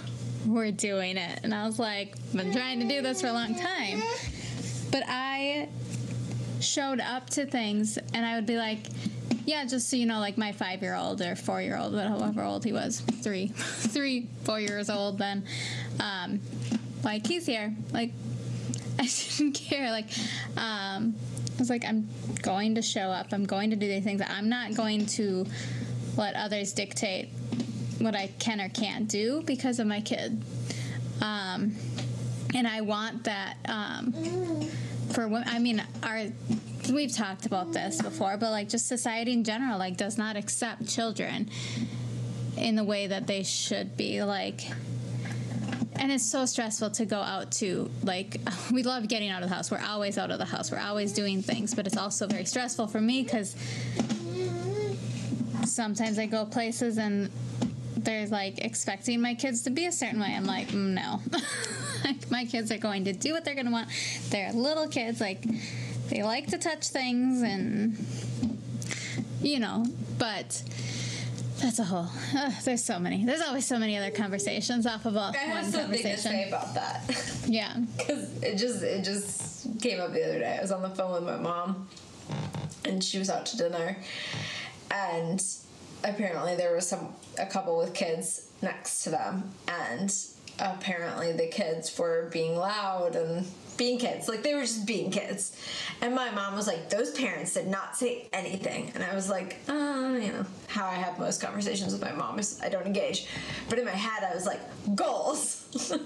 *laughs* were doing it, and I was like, I've been trying to do this for a long time. But I showed up to things, and I would be like, yeah, just so you know, like my five year old or four year old, however old he was, three, *laughs* three, four years old, then, um, like he's here. Like, *laughs* I didn't care. Like, um, I was like, I'm going to show up. I'm going to do these things. I'm not going to let others dictate what I can or can't do because of my kid. Um, and I want that um, for women. I mean, our we've talked about this before, but like just society in general, like does not accept children in the way that they should be. Like, and it's so stressful to go out to like *laughs* we love getting out of the house. We're always out of the house. We're always doing things, but it's also very stressful for me because sometimes I go places and they're like expecting my kids to be a certain way. I'm like, mm, no. *laughs* like, my kids are going to do what they're going to want. They're little kids. Like, they like to touch things and, you know, but that's a whole. Uh, there's so many. There's always so many other conversations off of a, I have one something to say about that. Yeah. Because it just it just came up the other day. I was on the phone with my mom, and she was out to dinner, and apparently there was some a couple with kids next to them, and apparently the kids were being loud and being kids. Like they were just being kids. And my mom was like those parents did not say anything. And i was like uh you know how i have most conversations with my mom is i don't engage. But in my head i was like goals. *laughs*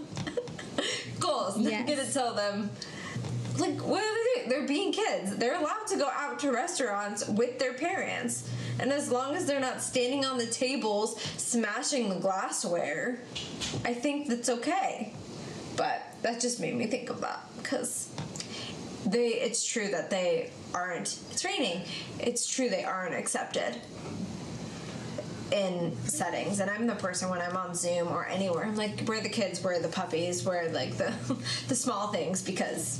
Goals. Yes. i'm gonna tell them. Like what are they doing? They're being kids. They're allowed to go out to restaurants with their parents. And as long as they're not standing on the tables smashing the glassware i think that's okay. But that just made me think of that because they it's true that they aren't training. It's true they aren't accepted in settings and i'm the person when i'm on zoom or anywhere i'm like where the kids where the puppies where like the *laughs* the small things because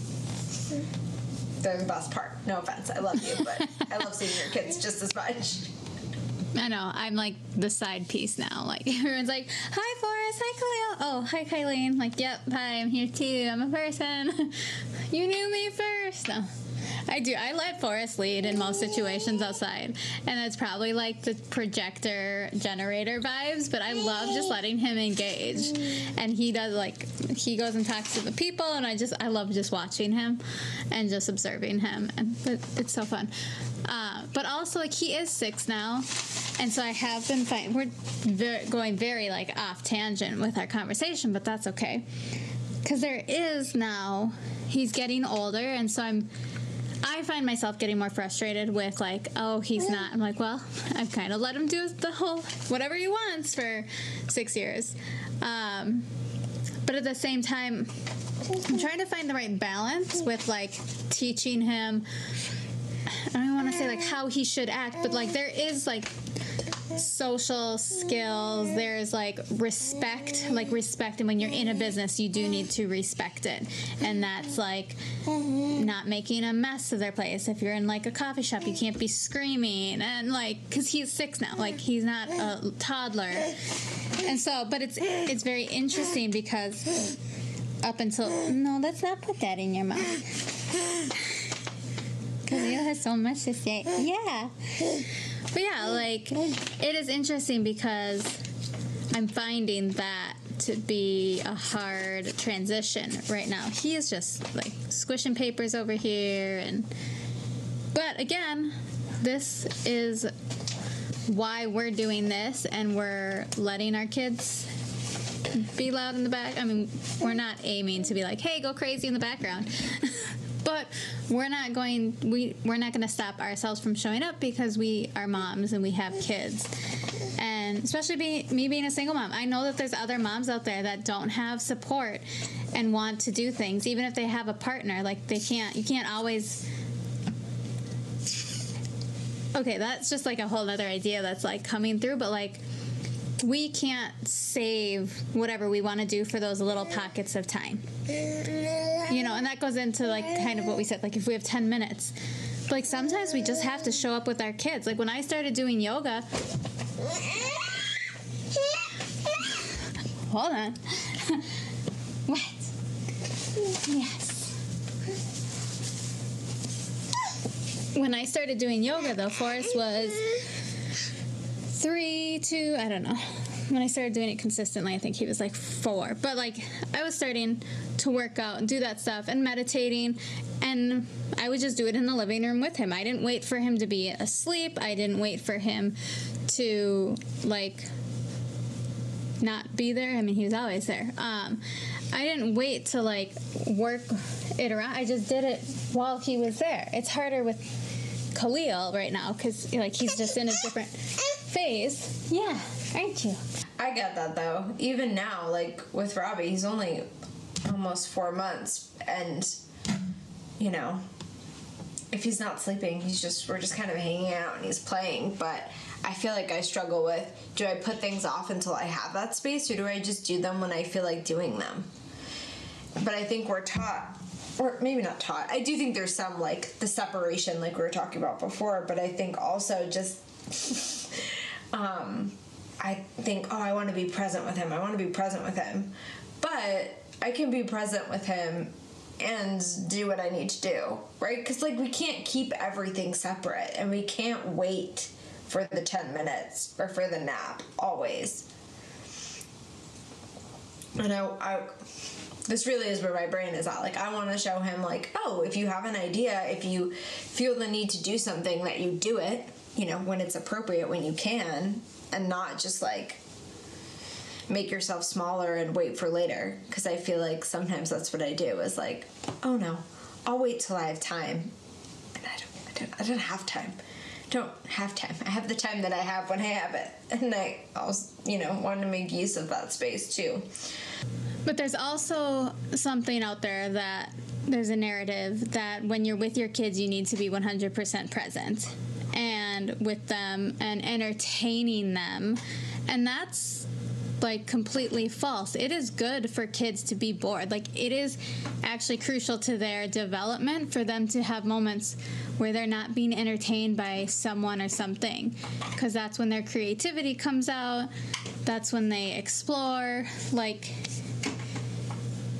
they're the best part. No offense i love you but i love seeing your kids just as much I know. I'm like the side piece now. Like *laughs* everyone's like, "Hi, Forrest. Hi, Khalil. Oh, hi, Kyleen." Like, "Yep. Hi. I'm here too. I'm a person. *laughs* you knew me first. No. I do. I let Forrest lead in most situations outside, and it's probably like the projector generator vibes. But I love just letting him engage, and he does like he goes and talks to the people, and I just I love just watching him, and just observing him, and it, it's so fun. Uh, but also like he is six now, and so I have been fine. We're ver- going very like off tangent with our conversation, but that's okay because there is now he's getting older and so i'm i find myself getting more frustrated with like oh he's not i'm like well i've kind of let him do the whole whatever he wants for six years um, but at the same time i'm trying to find the right balance with like teaching him i don't want to say like how he should act but like there is like social skills there's like respect like respect and when you're in a business you do need to respect it. And that's like not making a mess of their place. If you're in like a coffee shop you can't be screaming and like because he's six now like he's not a toddler. And so but it's it's very interesting because up until no let's not put that in your mouth Khalil has so much to say yeah but yeah, like it is interesting because I'm finding that to be a hard transition right now. He is just like squishing papers over here and but again, this is why we're doing this and we're letting our kids be loud in the back. I mean, we're not aiming to be like, "Hey, go crazy in the background." *laughs* but we're not going we we're not going to stop ourselves from showing up because we are moms and we have kids. And especially me being a single mom i know that there's other moms out there that don't have support and want to do things even if they have a partner like they can't you can't always okay that's just like a whole other idea that's like coming through but like we can't save whatever we want to do for those little pockets of time. You know, and that goes into like kind of what we said, like if we have 10 minutes. Like sometimes we just have to show up with our kids. Like when I started doing yoga, hold on. *laughs* what? Yes. When I started doing yoga, though, Forrest was three, two, I don't know. When I started doing it consistently, I think he was like four. But like, I was starting to work out and do that stuff and meditating, and I would just do it in the living room with him. I didn't wait for him to be asleep, I didn't wait for him to like not be there. I mean, he was always there. Um, I didn't wait to like work it around. I just did it while he was there. It's harder with Khalil right now because like he's just in a different *laughs* phase. Yeah, aren't you? I get that though. Even now, like with Robbie, he's only almost four months, and you know, if he's not sleeping, he's just we're just kind of hanging out and he's playing. But I feel like I struggle with do I put things off until I have that space, or do I just do them when I feel like doing them? But I think we're taught or maybe not taught. I do think there's some like the separation, like we were talking about before, but I think also just, *laughs* um, I think, oh, I want to be present with him. I want to be present with him. But I can be present with him and do what I need to do, right? Because, like, we can't keep everything separate and we can't wait for the 10 minutes or for the nap always. I know I this really is where my brain is at. Like, I want to show him, like, oh, if you have an idea, if you feel the need to do something, that you do it, you know, when it's appropriate, when you can, and not just like make yourself smaller and wait for later. Because I feel like sometimes that's what I do is like, oh no, I'll wait till I have time. And I don't, I don't, I don't have time. I don't have time. I have the time that I have when I have it. And I also, you know, want to make use of that space too. But there's also something out there that there's a narrative that when you're with your kids, you need to be 100% present and with them and entertaining them. And that's like completely false. It is good for kids to be bored. Like it is actually crucial to their development for them to have moments where they're not being entertained by someone or something because that's when their creativity comes out. That's when they explore. Like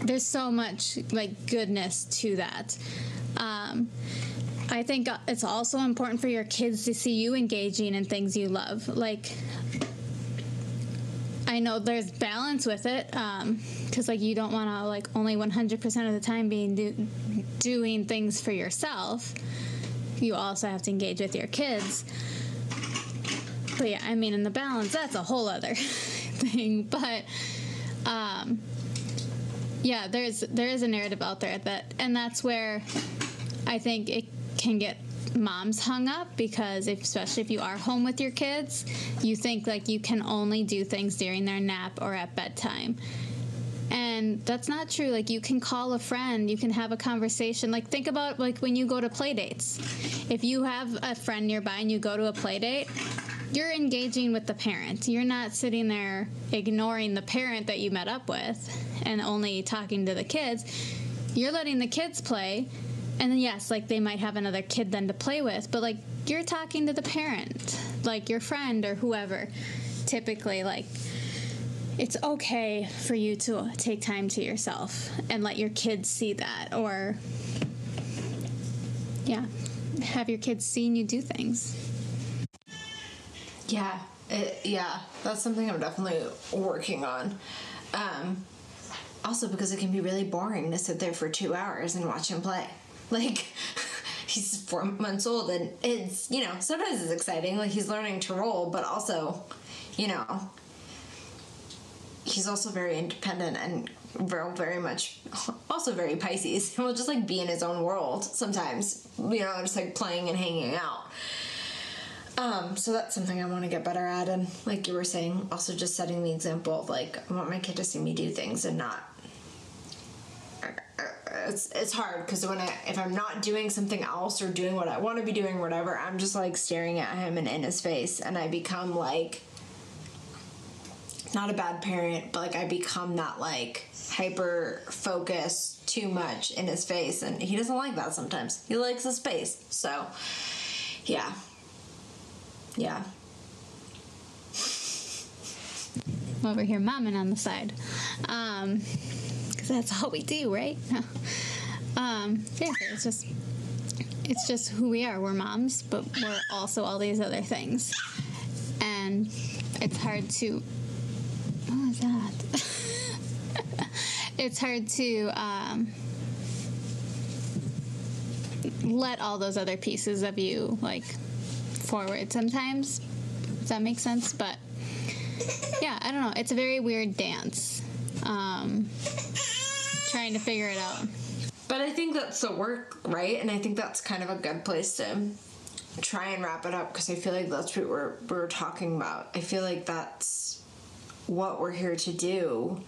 there's so much like goodness to that. Um, I think it's also important for your kids to see you engaging in things you love. Like, I know there's balance with it, because um, like you don't want to like only 100% of the time being do- doing things for yourself. You also have to engage with your kids. But yeah, I mean, in the balance, that's a whole other *laughs* thing. But um, yeah, there's there is a narrative out there that, and that's where I think it can get moms hung up because if, especially if you are home with your kids, you think like you can only do things during their nap or at bedtime. And that's not true. Like you can call a friend, you can have a conversation. Like think about like when you go to play dates. If you have a friend nearby and you go to a play date, you're engaging with the parent. You're not sitting there ignoring the parent that you met up with and only talking to the kids. You're letting the kids play. And then, yes, like they might have another kid then to play with, but like you're talking to the parent, like your friend or whoever. Typically, like it's okay for you to take time to yourself and let your kids see that or yeah have your kids seeing you do things yeah, it, yeah, that's something I'm definitely working on. Um, also, because it can be really boring to sit there for two hours and watch him play. Like, *laughs* he's four months old, and it's, you know, sometimes it's exciting. Like, he's learning to roll, but also, you know, he's also very independent and very, much *laughs* also very Pisces. *laughs* He'll just like be in his own world sometimes, you know, just like playing and hanging out. Um, so that's something I want to get better at, and like you were saying, also just setting the example of like I want my kid to see me do things and not. It's it's hard because when I if I'm not doing something else or doing what I want to be doing, whatever, I'm just like staring at him and in his face, and I become like not a bad parent, but like I become that like hyper focus too much in his face, and he doesn't like that sometimes. He likes the space. So, yeah. Yeah. Over here, momming on the side. Um, because *laughs* that's all we do, right? *laughs* um, seriously, it's just it's just who we are. We're moms, but we're also all these other things, and it's hard to. What was that? *laughs* it's hard to um, let all those other pieces of you like forward sometimes. Does that make sense? But yeah, I don't know. It's a very weird dance. Um, trying to figure it out. But I think that's the work, right? And I think that's kind of a good place to try and wrap it up because I feel like that's what we're we're talking about. I feel like that's what we're here to do.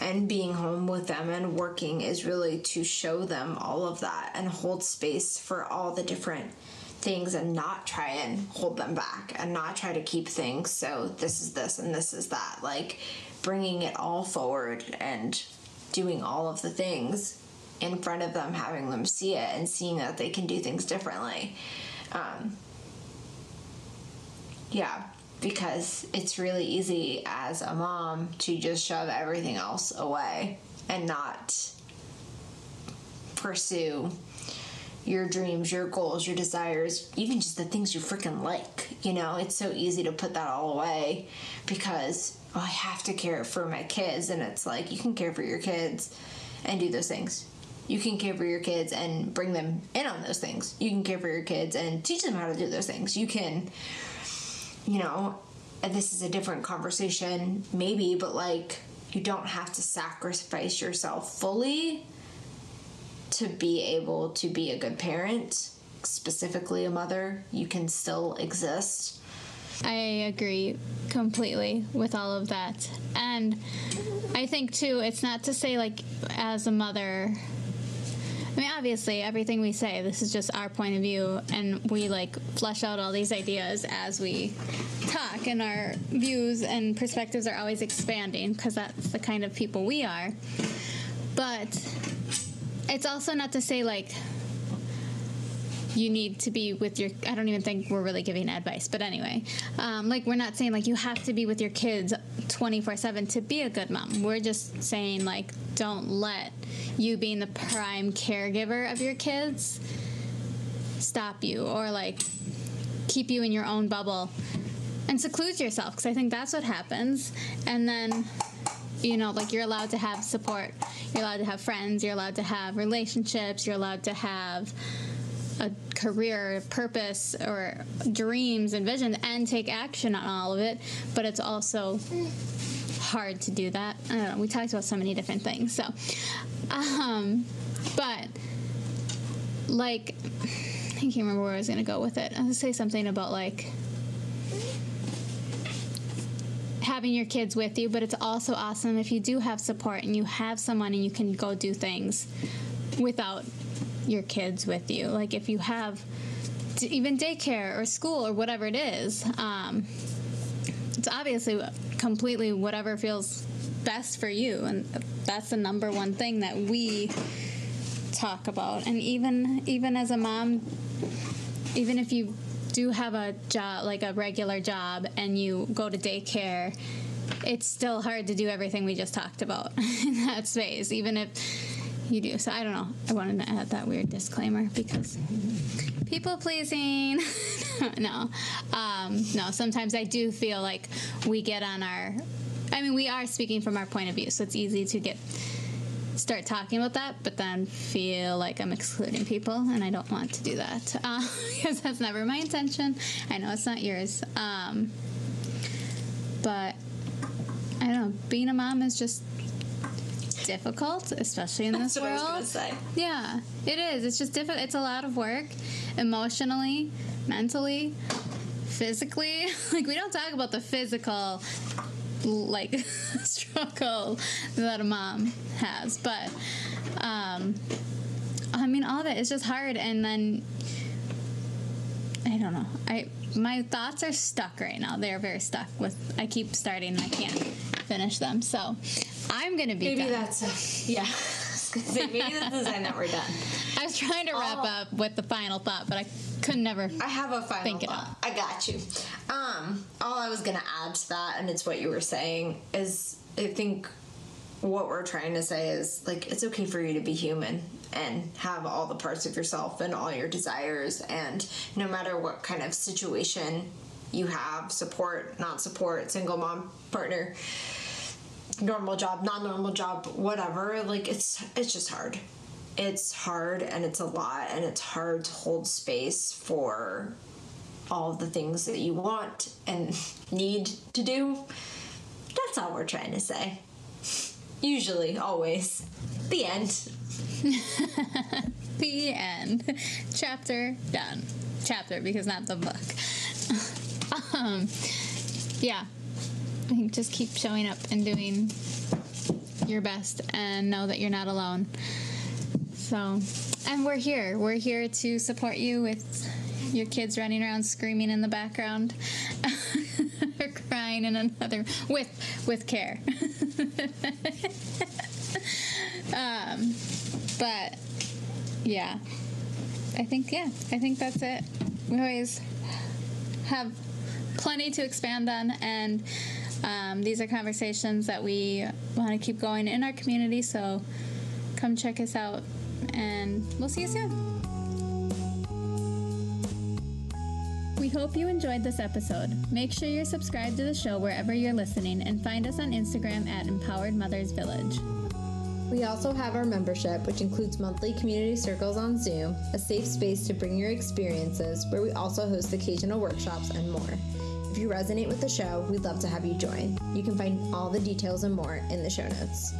And being home with them and working is really to show them all of that and hold space for all the different things and not try and hold them back and not try to keep things so this is this and this is that. Like bringing it all forward and doing all of the things in front of them, having them see it and seeing that they can do things differently. Um, yeah, because it's really easy as a mom to just shove everything else away and not pursue your dreams, your goals, your desires, even just the things you freaking like. You know, it's so easy to put that all away because I have to care for my kids. And it's like, you can care for your kids and do those things. You can care for your kids and bring them in on those things. You can care for your kids and teach them how to do those things. You can, you know, this is a different conversation, maybe, but like, you don't have to sacrifice yourself fully to be able to be a good parent, specifically a mother. You can still exist. I agree completely with all of that. And I think, too, it's not to say, like, as a mother, I mean, obviously, everything we say, this is just our point of view, and we like flesh out all these ideas as we talk, and our views and perspectives are always expanding because that's the kind of people we are. But it's also not to say like you need to be with your i don't even think we're really giving advice but anyway um, like we're not saying like you have to be with your kids 24-7 to be a good mom. We're just saying like don't let you being the prime caregiver of your kids stop you or like keep you in your own bubble and seclude yourself because i think that's what happens. And then you know like you're allowed to have support. You're allowed to have friends. You're allowed to have relationships. You're allowed to have a career purpose or dreams and visions and take action on all of it but it's also hard to do that. I don't know. We talked about so many different things so um but like i can't remember where i was going to go with it. I was going to say something about like having your kids with you, but it's also awesome if you do have support and you have someone and you can go do things without your kids with you. Like if you have even daycare or school or whatever it is, um, it's obviously completely whatever feels best for you, and that's the number one thing that we talk about. And even even as a mom, even if you do have a job, like a regular job, and you go to daycare, it's still hard to do everything we just talked about *laughs* in that space, even if you do. So I don't know. I wanted to add that weird disclaimer because people pleasing. *laughs* no, um, no. Sometimes I do feel like we get on our. I mean, we are speaking from our point of view, so it's easy to get start talking about that, but then feel like I'm excluding people, and I don't want to do that *laughs* uh, because that's never my intention. I know it's not yours, um, but I don't know. Being a mom is just difficult, especially in this That's what I was world. say. Yeah, it is. It's just difficult. It's a lot of work, emotionally, mentally, physically. *laughs* Like we don't talk about the physical like *laughs* struggle that a mom has, but um, I mean, all of it is just hard, and then I don't know. I my thoughts are stuck right now. They're very stuck with. I keep starting and I can't finish them. So I'm gonna be. Maybe done. that's a, *laughs* yeah. *laughs* Maybe that's the sign that we're done. *laughs* I was trying to wrap Oh. up with the final thought, but I could never. I have a final thought. I got you. Um, all I was gonna add to that, and it's what you were saying, is I think what we're trying to say is like it's okay for you to be human and have all the parts of yourself and all your desires, and no matter what kind of situation you have, support, not support, single mom, partner, normal job, non-normal job, whatever, like it's it's just hard. It's hard and it's a lot and it's hard to hold space for all the things that you want and *laughs* need to do. That's all we're trying to say. Usually, always. The end. *laughs* The end. Chapter done. Chapter because not the book. Um, yeah. I think just keep showing up and doing your best and know that you're not alone. So, and we're here. We're here to support you with your kids running around screaming in the background or *laughs* crying in another with with care. *laughs* um, but yeah, I think yeah, I think that's it. We always have plenty to expand on, and um, these are conversations that we want to keep going in our community. So come check us out, and we'll see you soon. We hope you enjoyed this episode. Make sure you're subscribed to the show wherever you're listening and find us on Instagram at Empowered Mothers Village. We also have our membership, which includes monthly community circles on Zoom, a safe space to bring your experiences, where we also host occasional workshops and more. If you resonate with the show, we'd love to have you join. You can find all the details and more in the show notes.